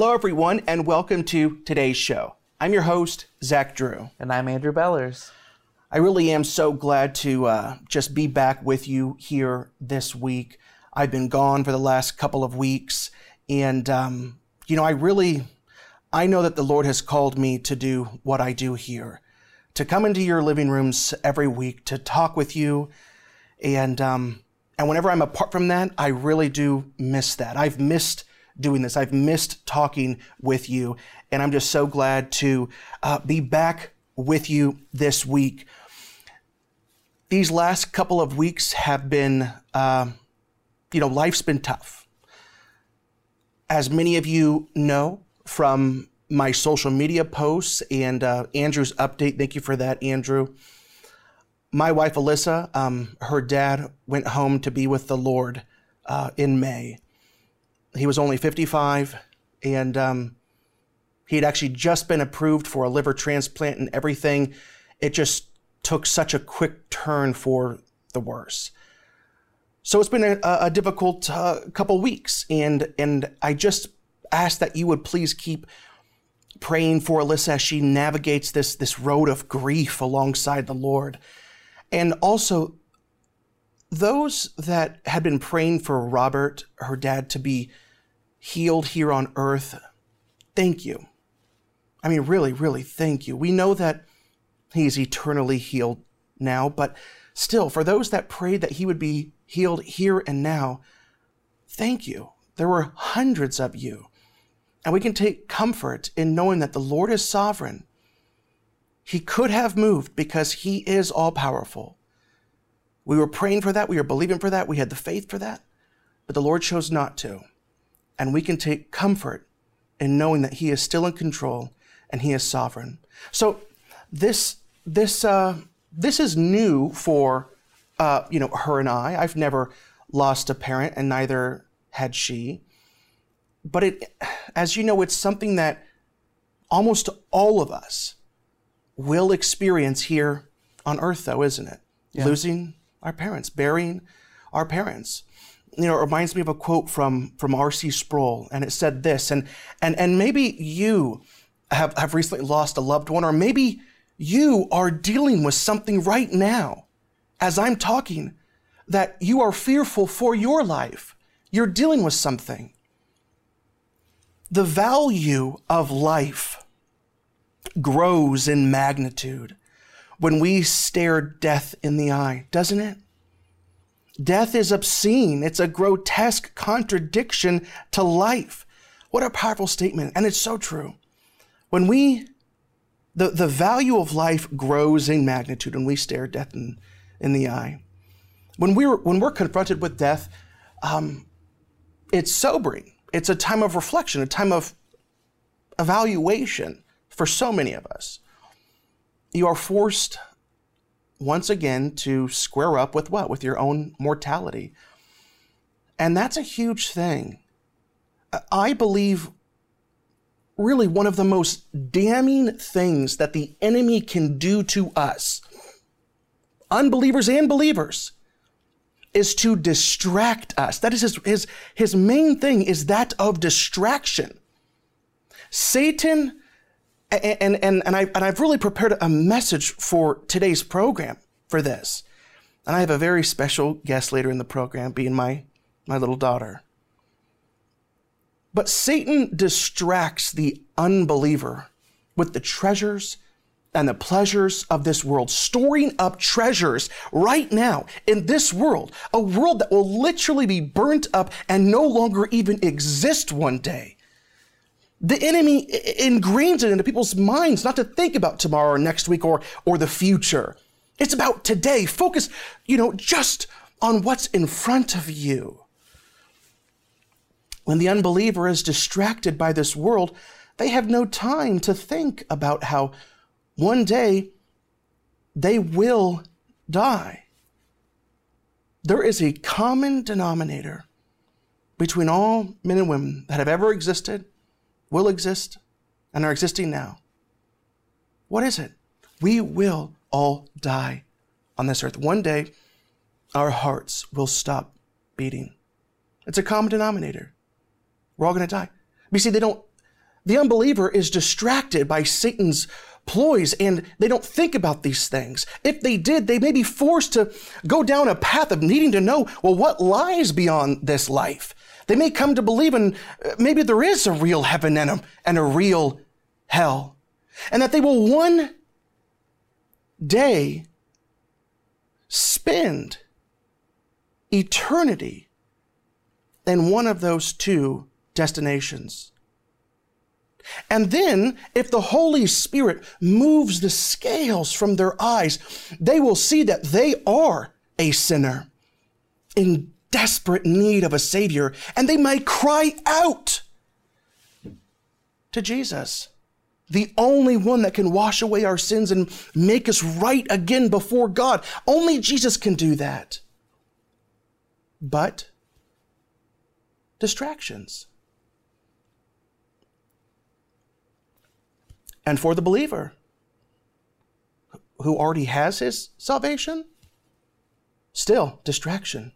Hello, everyone, and welcome to today's show. I'm your host, Zach Drew. And I'm Andrew Bellers. I really am so glad to uh, just be back with you here this week. I've been gone for the last couple of weeks, and um, you know, I really, I know that the Lord has called me to do what I do here, to come into your living rooms every week to talk with you, and um, and whenever I'm apart from that, I really do miss that. I've missed doing this. I've missed talking with you, and I'm just so glad to uh, be back with you this week. These last couple of weeks have been, uh, you know, life's been tough. As many of you know from my social media posts and uh, Andrew's update, thank you for that, Andrew. My wife, Alyssa, um, her dad went home to be with the Lord uh, in May. He was only 55, and um, he had actually just been approved for a liver transplant and everything. It just took such a quick turn for the worse. So it's been a, a difficult uh, couple weeks, and and I just ask that you would please keep praying for Alyssa as she navigates this this road of grief alongside the Lord, and also those that had been praying for Robert, her dad, to be healed here on earth, thank you. I mean, really, really, thank you. We know that he's eternally healed now, but still, for those that prayed that he would be healed here and now, thank you. There were hundreds of you. And we can take comfort in knowing that the Lord is sovereign. He could have moved because he is all powerful. We were praying for that. We were believing for that. We had the faith for that. But the Lord chose not to. And we can take comfort in knowing that He is still in control and He is sovereign. So this this uh, this is new for uh, you know her and I. I've never lost a parent, and neither had she. But it, as you know, it's something that almost all of us will experience here on earth, though, isn't it? Yeah. Losing our parents, burying our parents. You know, it reminds me of a quote from from R.C. Sproul, and it said this, and and and maybe you have, have recently lost a loved one, or maybe you are dealing with something right now as I'm talking that you are fearful for your life. You're dealing with something. The value of life grows in magnitude when we stare death in the eye, doesn't it? Death is obscene. It's a grotesque contradiction to life. What a powerful statement. And it's so true. When we, the, the value of life grows in magnitude when we stare death in, in the eye. When we're, when we're confronted with death, um, it's sobering. It's a time of reflection, a time of evaluation for so many of us. You are forced once again to square up with what? With your own mortality. And that's a huge thing. I believe really one of the most damning things that the enemy can do to us, unbelievers and believers, is to distract us. That is his, his, his main thing is that of distraction. Satan and, and, and, I, and I've really prepared a message for today's program for this. And I have a very special guest later in the program, being my, my little daughter. But Satan distracts the unbeliever with the treasures and the pleasures of this world, storing up treasures right now in this world, a world that will literally be burnt up and no longer even exist one day. The enemy ingrains it into people's minds not to think about tomorrow or next week or, or the future. It's about today. Focus, you know, just on what's in front of you. When the unbeliever is distracted by this world, they have no time to think about how one day they will die. There is a common denominator between all men and women that have ever existed will exist and are existing now. What is it? We will all die on this earth. One day, our hearts will stop beating. It's a common denominator. We're all going to die. You see, they don't, the unbeliever is distracted by Satan's ploys and they don't think about these things. If they did, they may be forced to go down a path of needing to know, well, what lies beyond this life? They may come to believe in uh, maybe there is a real heaven and a, and a real hell, and that they will one day spend eternity in one of those two destinations. And then, if the Holy Spirit moves the scales from their eyes, they will see that they are a sinner in desperate need of a Savior, and they may cry out to Jesus, the only one that can wash away our sins and make us right again before God. Only Jesus can do that. But distractions. And for the believer who already has his salvation, still distraction.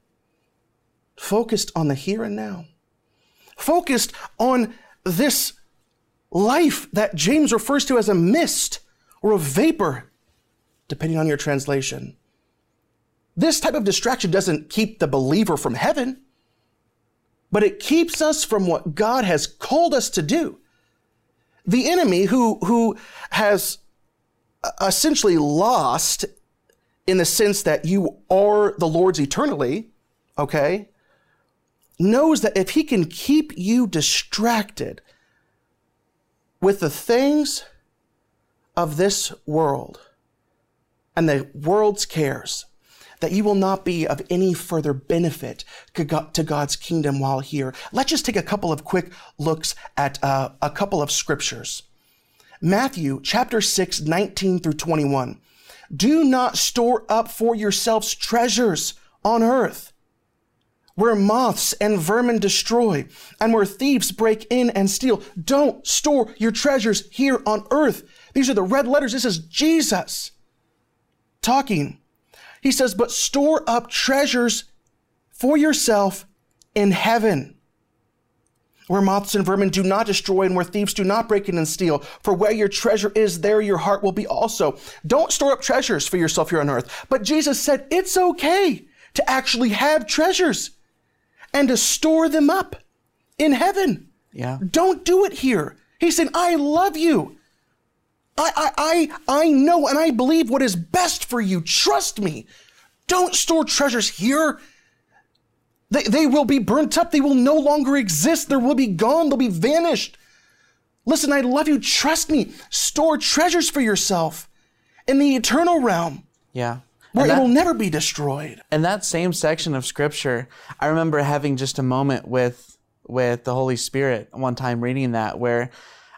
Focused on the here and now. Focused on this life that James refers to as a mist or a vapor, depending on your translation. This type of distraction doesn't keep the believer from heaven, but it keeps us from what God has called us to do the enemy who, who has uh, essentially lost in the sense that you are the Lord's eternally, okay, knows that if he can keep you distracted with the things of this world and the world's cares, that you will not be of any further benefit to God's kingdom while here. Let's just take a couple of quick looks at uh, a couple of scriptures. Matthew chapter 6, 19 through 21. Do not store up for yourselves treasures on earth where moths and vermin destroy and where thieves break in and steal. Don't store your treasures here on earth. These are the red letters. This is Jesus talking. He says, but store up treasures for yourself in heaven, where moths and vermin do not destroy and where thieves do not break in and steal. For where your treasure is, there your heart will be also. Don't store up treasures for yourself here on earth. But Jesus said it's okay to actually have treasures and to store them up in heaven. Yeah. Don't do it here. He said, I love you. I, I, I, I know and I believe what is best for you. Trust me. Don't store treasures here. They, they will be burnt up. They will no longer exist. They will be gone. They'll be vanished. Listen, I love you. Trust me. Store treasures for yourself in the eternal realm. Yeah. Where that, it will never be destroyed. And that same section of scripture, I remember having just a moment with with the Holy Spirit one time reading that where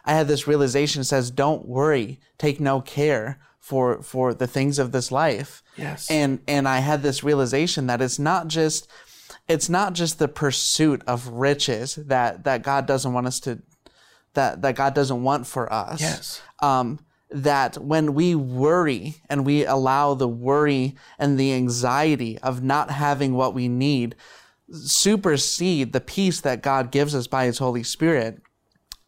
I had this realization says, don't worry, take no care for, for the things of this life. Yes. And, and I had this realization that it's not just, it's not just the pursuit of riches that, that God doesn't want us to, that, that God doesn't want for us. Yes. Um, that when we worry and we allow the worry and the anxiety of not having what we need supersede the peace that God gives us by His Holy Spirit,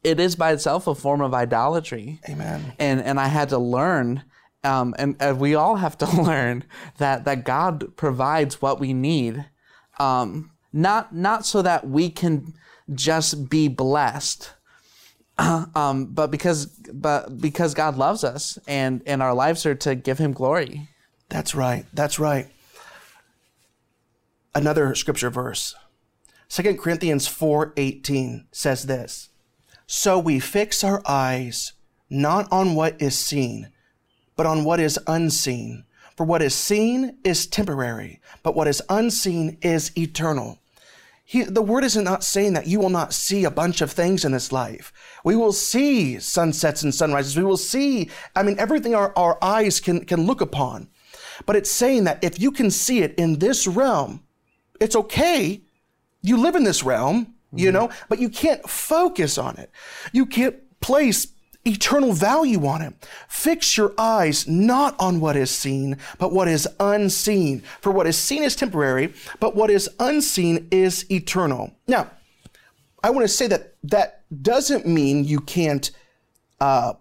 it is by itself a form of idolatry. Amen. And and I had to learn, um, and, and we all have to learn that that God provides what we need, um, not not so that we can just be blessed, um, but because but because God loves us and and our lives are to give Him glory. That's right. That's right. Another scripture verse. 2 Corinthians 4:18 says this. So we fix our eyes not on what is seen, but on what is unseen. For what is seen is temporary, but what is unseen is eternal. He, the word is not saying that you will not see a bunch of things in this life. We will see sunsets and sunrises. We will see, I mean, everything our, our eyes can, can look upon. But it's saying that if you can see it in this realm, it's okay. You live in this realm you mm-hmm. know, but you can't focus on it. You can't place eternal value on it. Fix your eyes not on what is seen, but what is unseen. For what is seen is temporary, but what is unseen is eternal. Now, I want to say that that doesn't mean you can't uh,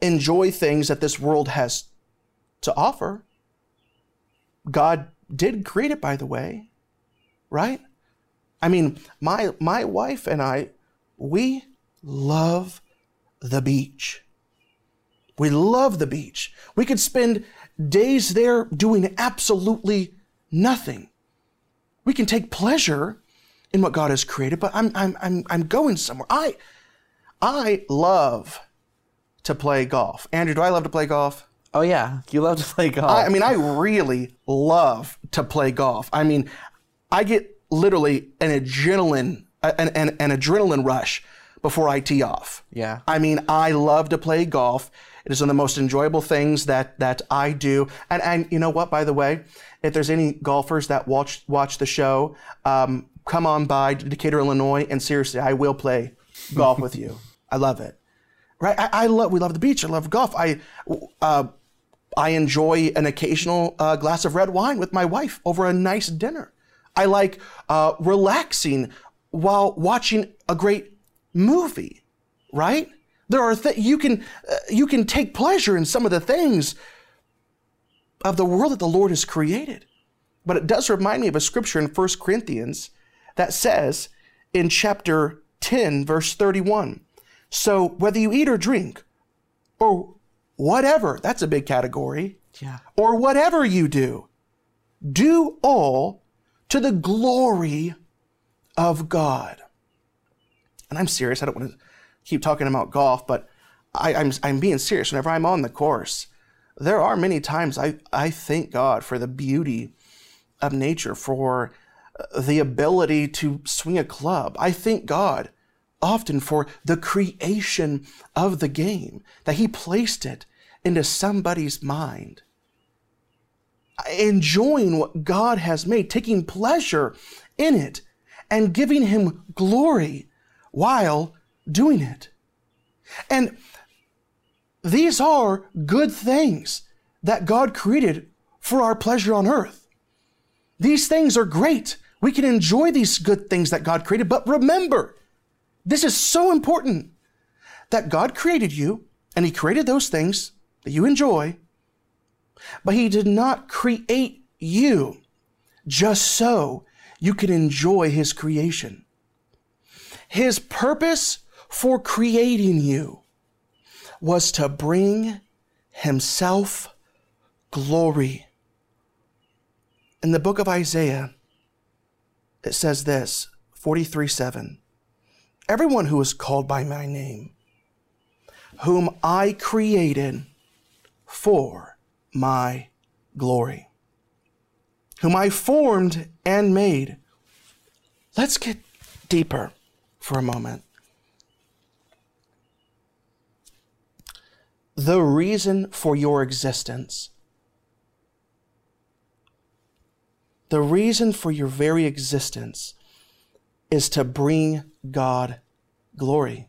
enjoy things that this world has to offer. God did create it, by the way, right? I mean, my my wife and I, we love the beach. We love the beach. We could spend days there doing absolutely nothing. We can take pleasure in what God has created, but I'm I'm I'm I'm going somewhere. I I love to play golf. Andrew, do I love to play golf? Oh yeah, you love to play golf. I, I mean, I really love to play golf. I mean, I get literally an adrenaline an, an, an adrenaline rush before I tee off. Yeah. I mean, I love to play golf. It is one of the most enjoyable things that that I do. And and you know what? By the way, if there's any golfers that watch watch the show, um, come on by Decatur, Illinois, and seriously, I will play golf with you. I love it. Right? I, I, love. We love the beach. I love golf. I. Uh, I enjoy an occasional uh, glass of red wine with my wife over a nice dinner. I like uh, relaxing while watching a great movie, right? There are th- you can uh, you can take pleasure in some of the things of the world that the Lord has created. But it does remind me of a scripture in 1 Corinthians that says in chapter 10 verse 31, so whether you eat or drink or whatever, that's a big category. Yeah. Or whatever you do, do all to the glory of God. And I'm serious. I don't want to keep talking about golf, but I, am I'm, I'm being serious. Whenever I'm on the course, there are many times I, I thank God for the beauty of nature, for uh, the ability to swing a club. I thank God often for the creation of the game, that He placed it into somebody's mind. Enjoying what God has made, taking pleasure in it, and giving Him glory while doing it. And these are good things that God created for our pleasure on earth. These things are great. We can enjoy these good things that God created, but remember, this is so important that God created you and He created those things that you enjoy, but He did not create you just so you can enjoy His creation. His purpose for creating you was to bring himself glory. In the book of Isaiah, it says this 43 7 Everyone who is called by my name, whom I created for my glory, whom I formed and made. Let's get deeper for a moment. the reason for your existence. The reason for your very existence is to bring God glory.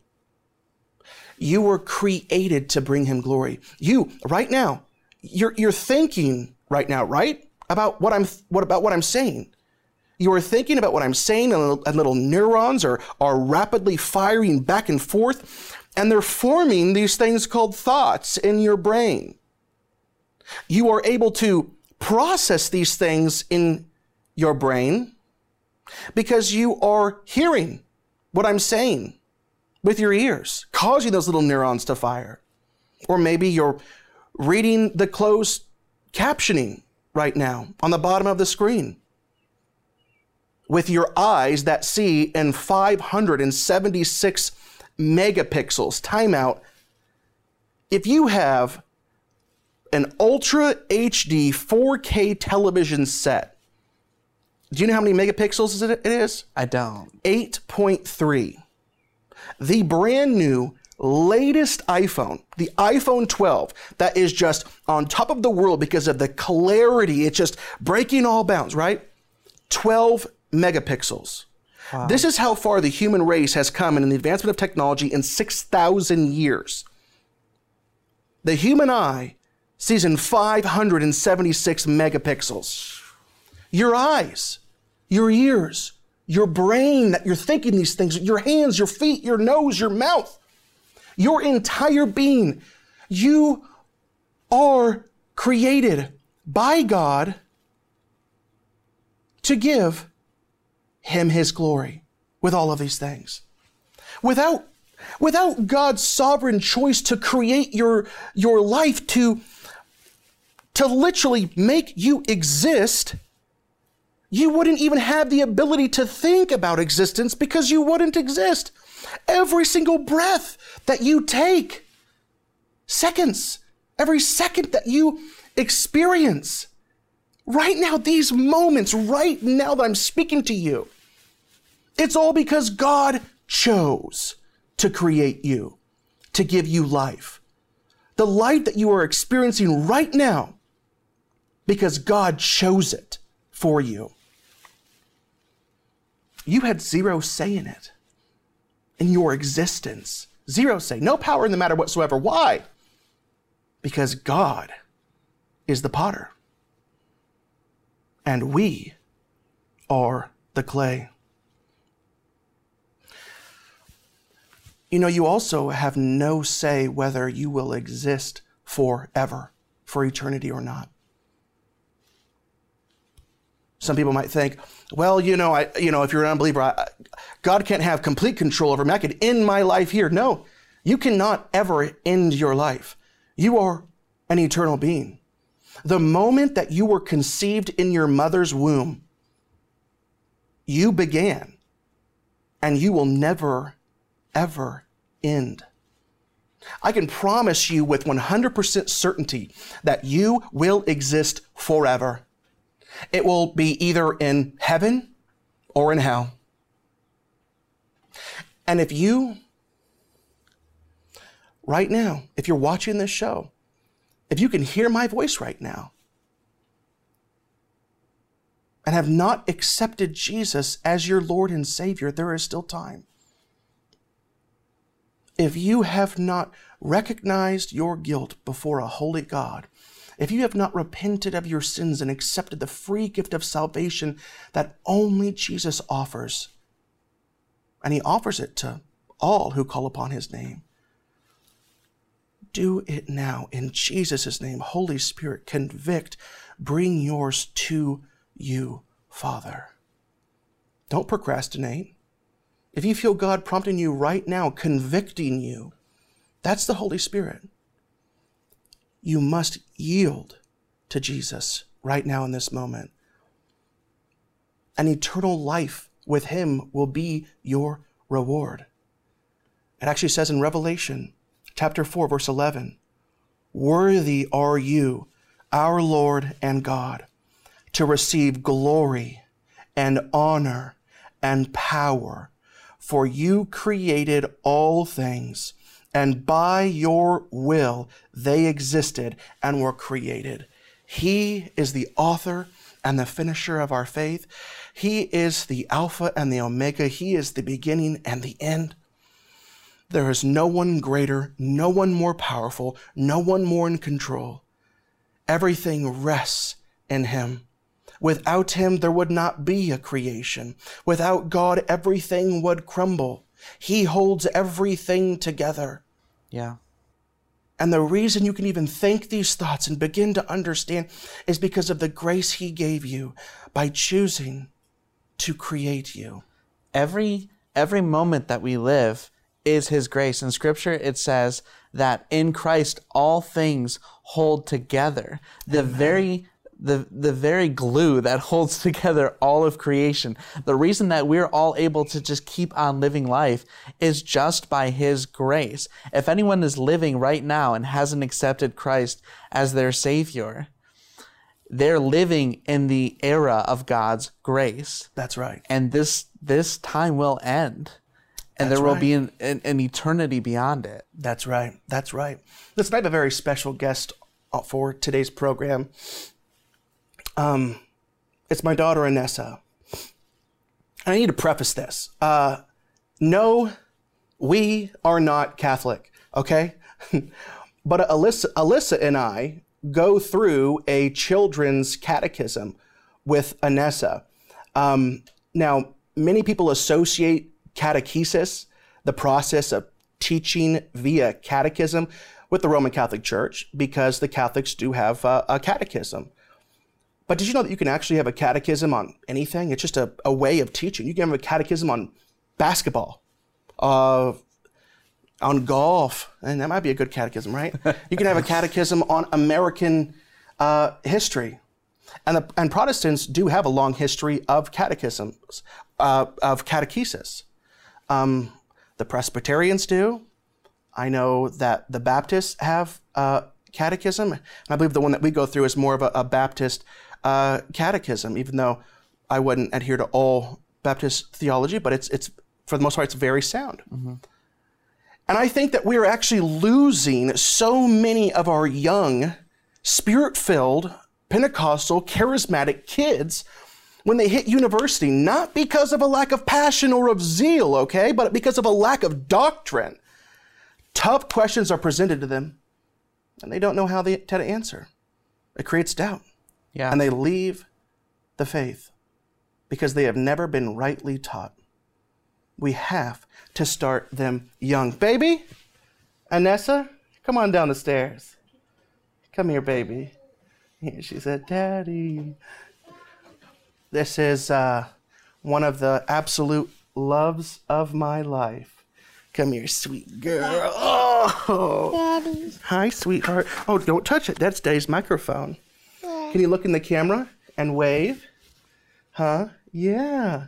You were created to bring him glory. You, right now, you're, you're thinking right now, right? About what I'm, what about what I'm saying. You are thinking about what I'm saying, and little, and little neurons are, are rapidly firing back and forth and they're forming these things called thoughts in your brain. You are able to process these things in your brain because you are hearing what I'm saying with your ears, causing those little neurons to fire. Or maybe you're reading the closed captioning right now on the bottom of the screen with your eyes that see in 576 megapixels. Timeout. If you have an Ultra HD 4K television set, do you know how many megapixels it is? I don't. 8.3. The brand new latest iPhone, the iPhone 12, that is just on top of the world because of the clarity. It's just breaking all bounds, right? 12 megapixels. Wow. This is how far the human race has come in the advancement of technology in 6,000 years. The human eye sees in 576 megapixels. Your eyes, your ears, your brain that you're thinking these things, your hands, your feet, your nose, your mouth, your entire being. You are created by God to give him his glory with all of these things. Without, without God's sovereign choice to create your, your life, to, to literally make you exist, you wouldn't even have the ability to think about existence because you wouldn't exist. Every single breath that you take, seconds, every second that you experience, right now, these moments, right now that I'm speaking to you, it's all because God chose to create you, to give you life. The life that you are experiencing right now, because God chose it for you. You had zero say in it, in your existence. Zero say, no power in the matter whatsoever. Why? Because God is the potter, and we are the clay. You know, you also have no say whether you will exist forever, for eternity or not. Some people might think, well, you know, I, you know, if you're an unbeliever, I, God can't have complete control over me. I could end my life here. No, you cannot ever end your life. You are an eternal being. The moment that you were conceived in your mother's womb, you began, and you will never ever end. I can promise you with 100% certainty that you will exist forever. It will be either in heaven or in hell. And if you, right now, if you're watching this show, if you can hear my voice right now and have not accepted Jesus as your Lord and Savior, there is still time. If you have not recognized your guilt before a holy God, if you have not repented of your sins and accepted the free gift of salvation that only Jesus offers, and he offers it to all who call upon his name, do it now in Jesus' name. Holy Spirit, convict, bring yours to you, Father. Don't procrastinate. If you feel God prompting you right now, convicting you, that's the Holy Spirit. You must yield to Jesus right now in this moment. An eternal life with Him will be your reward. It actually says in Revelation chapter 4, verse 11 Worthy are you, our Lord and God, to receive glory and honor and power for you created all things, and by your will they existed and were created. He is the author and the finisher of our faith. He is the Alpha and the Omega. He is the beginning and the end. There is no one greater, no one more powerful, no one more in control. Everything rests in Him. Without him, there would not be a creation. Without God, everything would crumble. He holds everything together. Yeah. And the reason you can even think these thoughts and begin to understand is because of the grace he gave you by choosing to create you. Every every moment that we live is his grace. In scripture it says that in Christ all things hold together. The Amen. very the, the very glue that holds together all of creation. The reason that we're all able to just keep on living life is just by His grace. If anyone is living right now and hasn't accepted Christ as their Savior, they're living in the era of God's grace. That's right. And this this time will end. And That's there will right. be an, an, an eternity beyond it. That's right. That's right. Listen, I have a very special guest for today's program. Um, it's my daughter Anessa. And I need to preface this. Uh, no, we are not Catholic, okay? but Alyssa, Alyssa and I go through a children's catechism with Anessa. Um, now, many people associate catechesis, the process of teaching via catechism, with the Roman Catholic Church because the Catholics do have uh, a catechism. But did you know that you can actually have a catechism on anything? It's just a, a way of teaching. You can have a catechism on basketball, uh, on golf, and that might be a good catechism, right? you can have a catechism on American uh, history. And, the, and Protestants do have a long history of catechisms, uh, of catechesis. Um, the Presbyterians do. I know that the Baptists have uh, catechism, and I believe the one that we go through is more of a, a Baptist uh, catechism, even though I wouldn't adhere to all Baptist theology, but it's it's for the most part it's very sound. Mm-hmm. And I think that we're actually losing so many of our young, spirit-filled, Pentecostal, charismatic kids when they hit university, not because of a lack of passion or of zeal, okay, but because of a lack of doctrine. Tough questions are presented to them, and they don't know how they, to answer. It creates doubt. Yeah. And they leave the faith because they have never been rightly taught. We have to start them young. Baby, Anessa, come on down the stairs. Come here, baby. And she said, Daddy. This is uh, one of the absolute loves of my life. Come here, sweet girl. Oh. Daddy. Hi, sweetheart. Oh, don't touch it. That's Dave's microphone. Yeah. Can you look in the camera and wave? Huh? Yeah.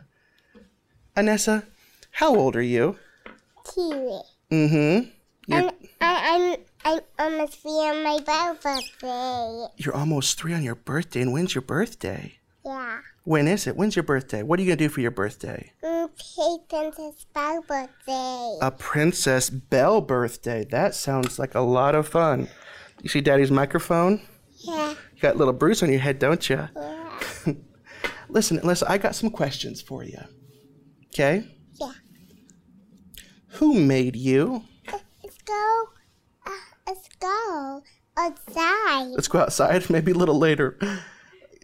Anessa, how old are you? Kiwi. Mm-hmm. You're, I'm, I'm, I'm almost three on my birthday. you're almost three on your birthday, and when's your birthday? Yeah. When is it? When's your birthday? What are you gonna do for your birthday? Mm, Princess Belle birthday. A Princess Belle birthday. That sounds like a lot of fun. You see Daddy's microphone? Yeah. You got a little bruise on your head, don't you? Yeah. Listen, listen, I got some questions for you. Okay? Yeah. Who made you? Let's go. Uh, let's go outside. Let's go outside, maybe a little later.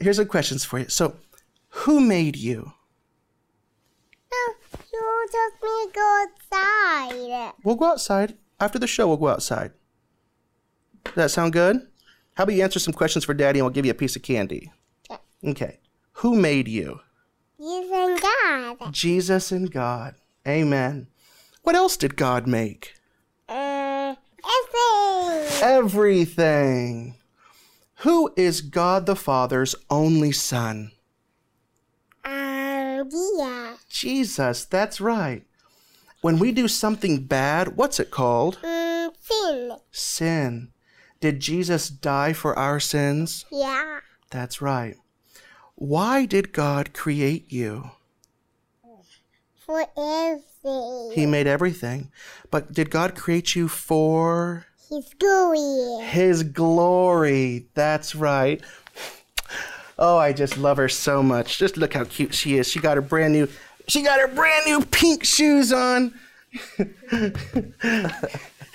Here's some questions for you. So, who made you? No, you told me to go outside. We'll go outside. After the show, we'll go outside. Does that sound good? How about you answer some questions for Daddy and we'll give you a piece of candy? Yeah. Okay. Who made you? You and God. Jesus and God. Amen. What else did God make? Uh, everything. Everything. Who is God the Father's only Son? Um, yeah. Jesus, that's right. When we do something bad, what's it called? Mm, fin. Sin. Did Jesus die for our sins? Yeah. That's right. Why did God create you? For everything. He made everything. But did God create you for He's gooey. His glory? That's right. Oh, I just love her so much. Just look how cute she is. She got her brand new she got her brand new pink shoes on.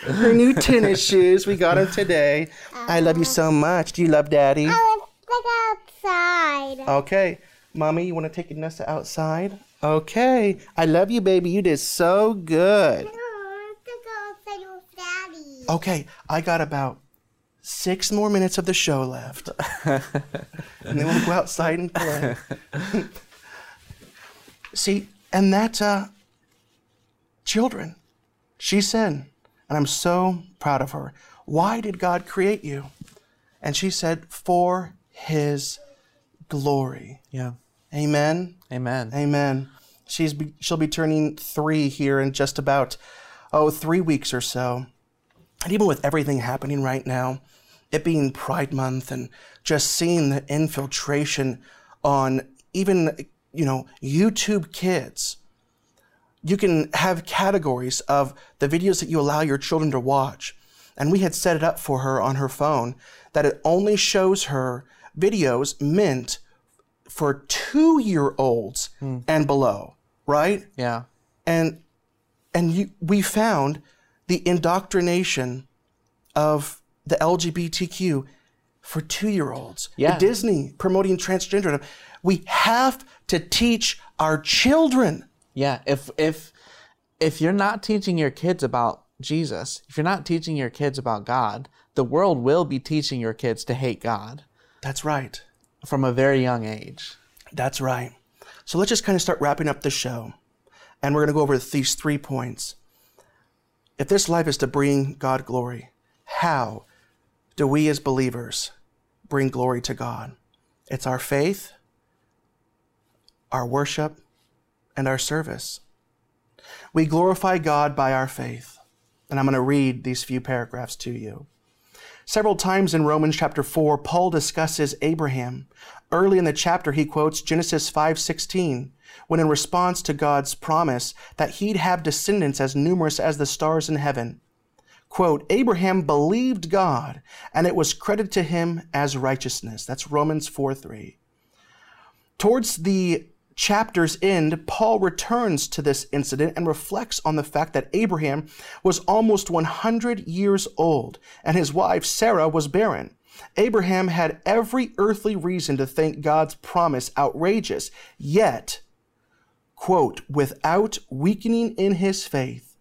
her new tennis shoes. We got them today. I love you so much. Do you love daddy? I want to go outside. Okay. Mommy, you want to take Nessa outside? Okay. I love you, baby. You did so good. No, I want to go outside with Daddy. Okay, I got about six more minutes of the show left. and then we'll go outside and play. See, and that uh children. She said, and I'm so proud of her. Why did God create you? And she said, for his glory. Yeah. Amen. Amen. Amen. She's be, she'll be turning three here in just about oh three weeks or so. And even with everything happening right now, it being Pride Month and just seeing the infiltration on even you know YouTube Kids, you can have categories of the videos that you allow your children to watch. And we had set it up for her on her phone that it only shows her videos meant for two year olds hmm. and below, right? Yeah. And and you, we found the indoctrination of the LGBTQ for two year olds. Yeah. Disney promoting transgenderism. We have to teach our children. Yeah, if if if you're not teaching your kids about Jesus, if you're not teaching your kids about God, the world will be teaching your kids to hate God That's right. from a very young age. That's right. So let's just kind of start wrapping up the show. And we're going to go over these three points. If this life is to bring God glory, how do we as believers bring glory to God? It's our faith, our worship, and our service. We glorify God by our faith. And I'm going to read these few paragraphs to you. Several times in Romans chapter 4, Paul discusses Abraham. Early in the chapter, he quotes Genesis 5:16, when in response to God's promise that he'd have descendants as numerous as the stars in heaven, quote, Abraham believed God, and it was credited to him as righteousness. That's Romans 4:3. Towards the chapter's end, Paul returns to this incident and reflects on the fact that Abraham was almost 100 years old and his wife Sarah was barren. Abraham had every earthly reason to think God's promise outrageous, yet, quote, without weakening in his faith,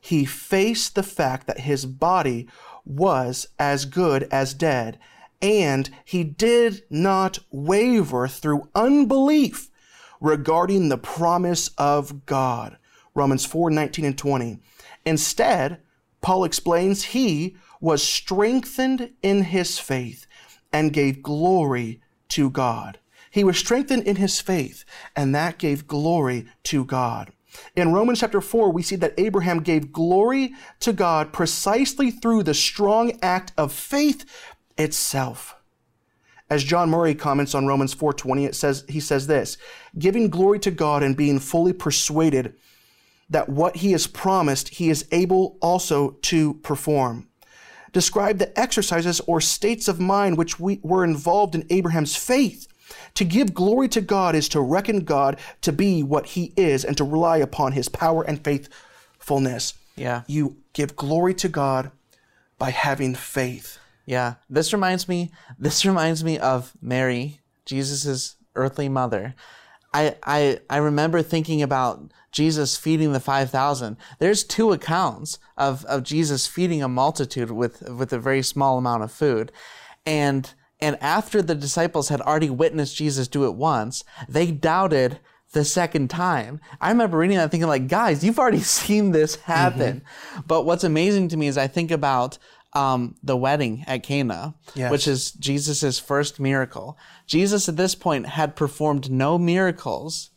he faced the fact that his body was as good as dead, and he did not waver through unbelief regarding the promise of God. Romans 4 19 and 20. Instead, Paul explains he was strengthened in his faith and gave glory to God. He was strengthened in his faith, and that gave glory to God. In Romans chapter 4, we see that Abraham gave glory to God precisely through the strong act of faith itself. As John Murray comments on Romans 4:20, it says he says this, giving glory to God and being fully persuaded that what he has promised he is able also to perform. Describe the exercises or states of mind which we were involved in Abraham's faith. To give glory to God is to reckon God to be what he is and to rely upon his power and faithfulness. Yeah. You give glory to God by having faith. Yeah. This reminds me this reminds me of Mary, Jesus' earthly mother. I, I I remember thinking about Jesus feeding the five thousand. There's two accounts of, of Jesus feeding a multitude with with a very small amount of food. And and after the disciples had already witnessed Jesus do it once, they doubted the second time. I remember reading that thinking like, guys, you've already seen this happen. But what's amazing to me is I think about um, the wedding at Cana, Yes. which is Jesus' first miracle. Jesus at this point had performed no miracles,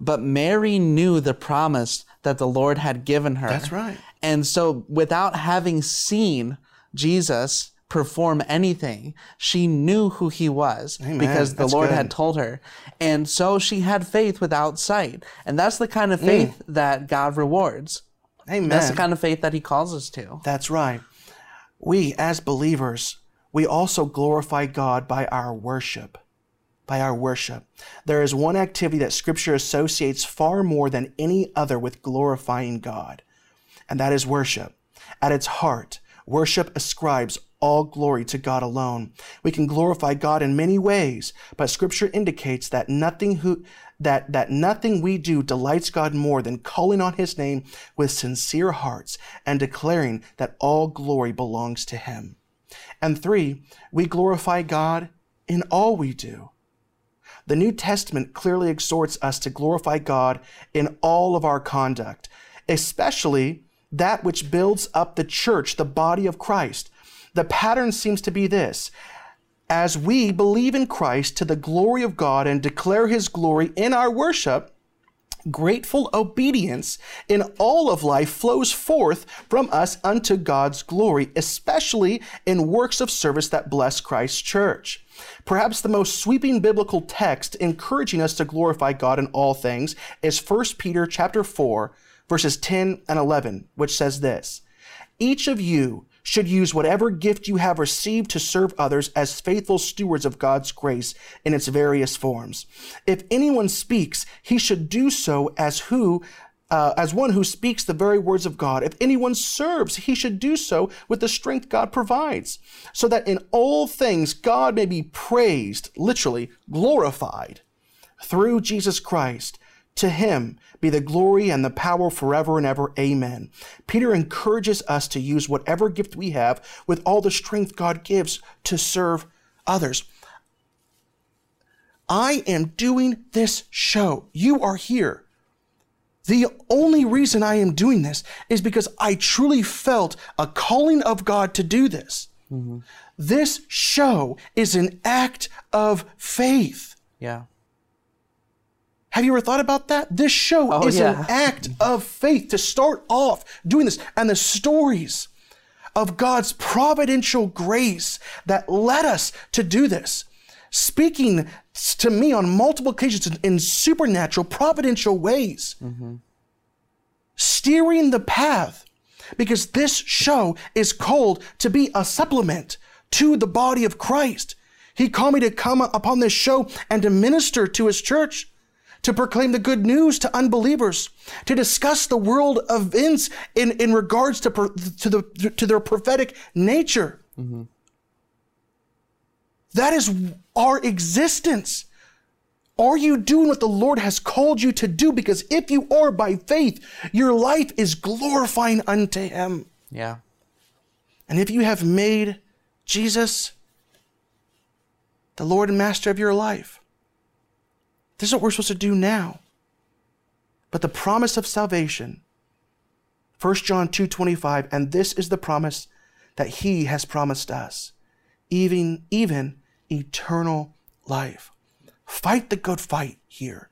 but Mary knew the promise that the Lord had given her. That's right. And so without having seen Jesus perform anything, she knew who he was because the That's Lord good. had told her. And so she had faith without sight. And that's the kind of Mm. faith that God rewards. Amen. That's the kind of faith that he calls us to. That's right. We, as believers, we also glorify God by our worship. By our worship. There is one activity that Scripture associates far more than any other with glorifying God, and that is worship. At its heart, worship ascribes all glory to God alone. We can glorify God in many ways, but Scripture indicates that nothing who that, that nothing we do delights God more than calling on His name with sincere hearts and declaring that all glory belongs to Him. And three, we glorify God in all we do. The New Testament clearly exhorts us to glorify God in all of our conduct, especially that which builds up the church, the body of Christ. The pattern seems to be this as we believe in Christ to the glory of God and declare his glory in our worship, grateful obedience in all of life flows forth from us unto God's glory, especially in works of service that bless Christ's church. Perhaps the most sweeping biblical text encouraging us to glorify God in all things is 1 Peter chapter 4 verses 10 and 11, which says this: Each of you should use whatever gift you have received to serve others as faithful stewards of God's grace in its various forms. If anyone speaks, he should do so as who uh, as one who speaks the very words of God. If anyone serves, he should do so with the strength God provides, so that in all things God may be praised, literally glorified, through Jesus Christ. To him be the glory and the power forever and ever. Amen. Peter encourages us to use whatever gift we have with all the strength God gives to serve others. I am doing this show. You are here. The only reason I am doing this is because I truly felt a calling of God to do this. Mm-hmm. This show is an act of faith. Yeah. Have you ever thought about that? This show oh, is yeah. an act of faith to start off doing this and the stories of God's providential grace that led us to do this. Speaking to me on multiple occasions in supernatural, providential ways. Mm-hmm. Steering the path because this show is called to be a supplement to the body of Christ. He called me to come upon this show and to minister to his church, to proclaim the good news to unbelievers, to discuss the world events in, in regards to, to, the, to their prophetic nature. Mm-hmm. That is our existence. Are you doing what the Lord has called you to do? Because if you are by faith, your life is glorifying unto Him. Yeah. And if you have made Jesus the Lord and Master of your life, this is what we're supposed to do now. But the promise of salvation, 1 John 2 25, and this is the promise that He has promised us, even, even eternal life. Fight the good fight here.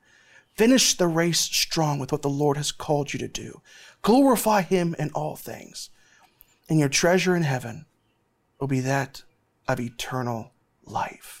Finish the race strong with what the Lord has called you to do. Glorify Him in all things. And your treasure in heaven will be that of eternal life.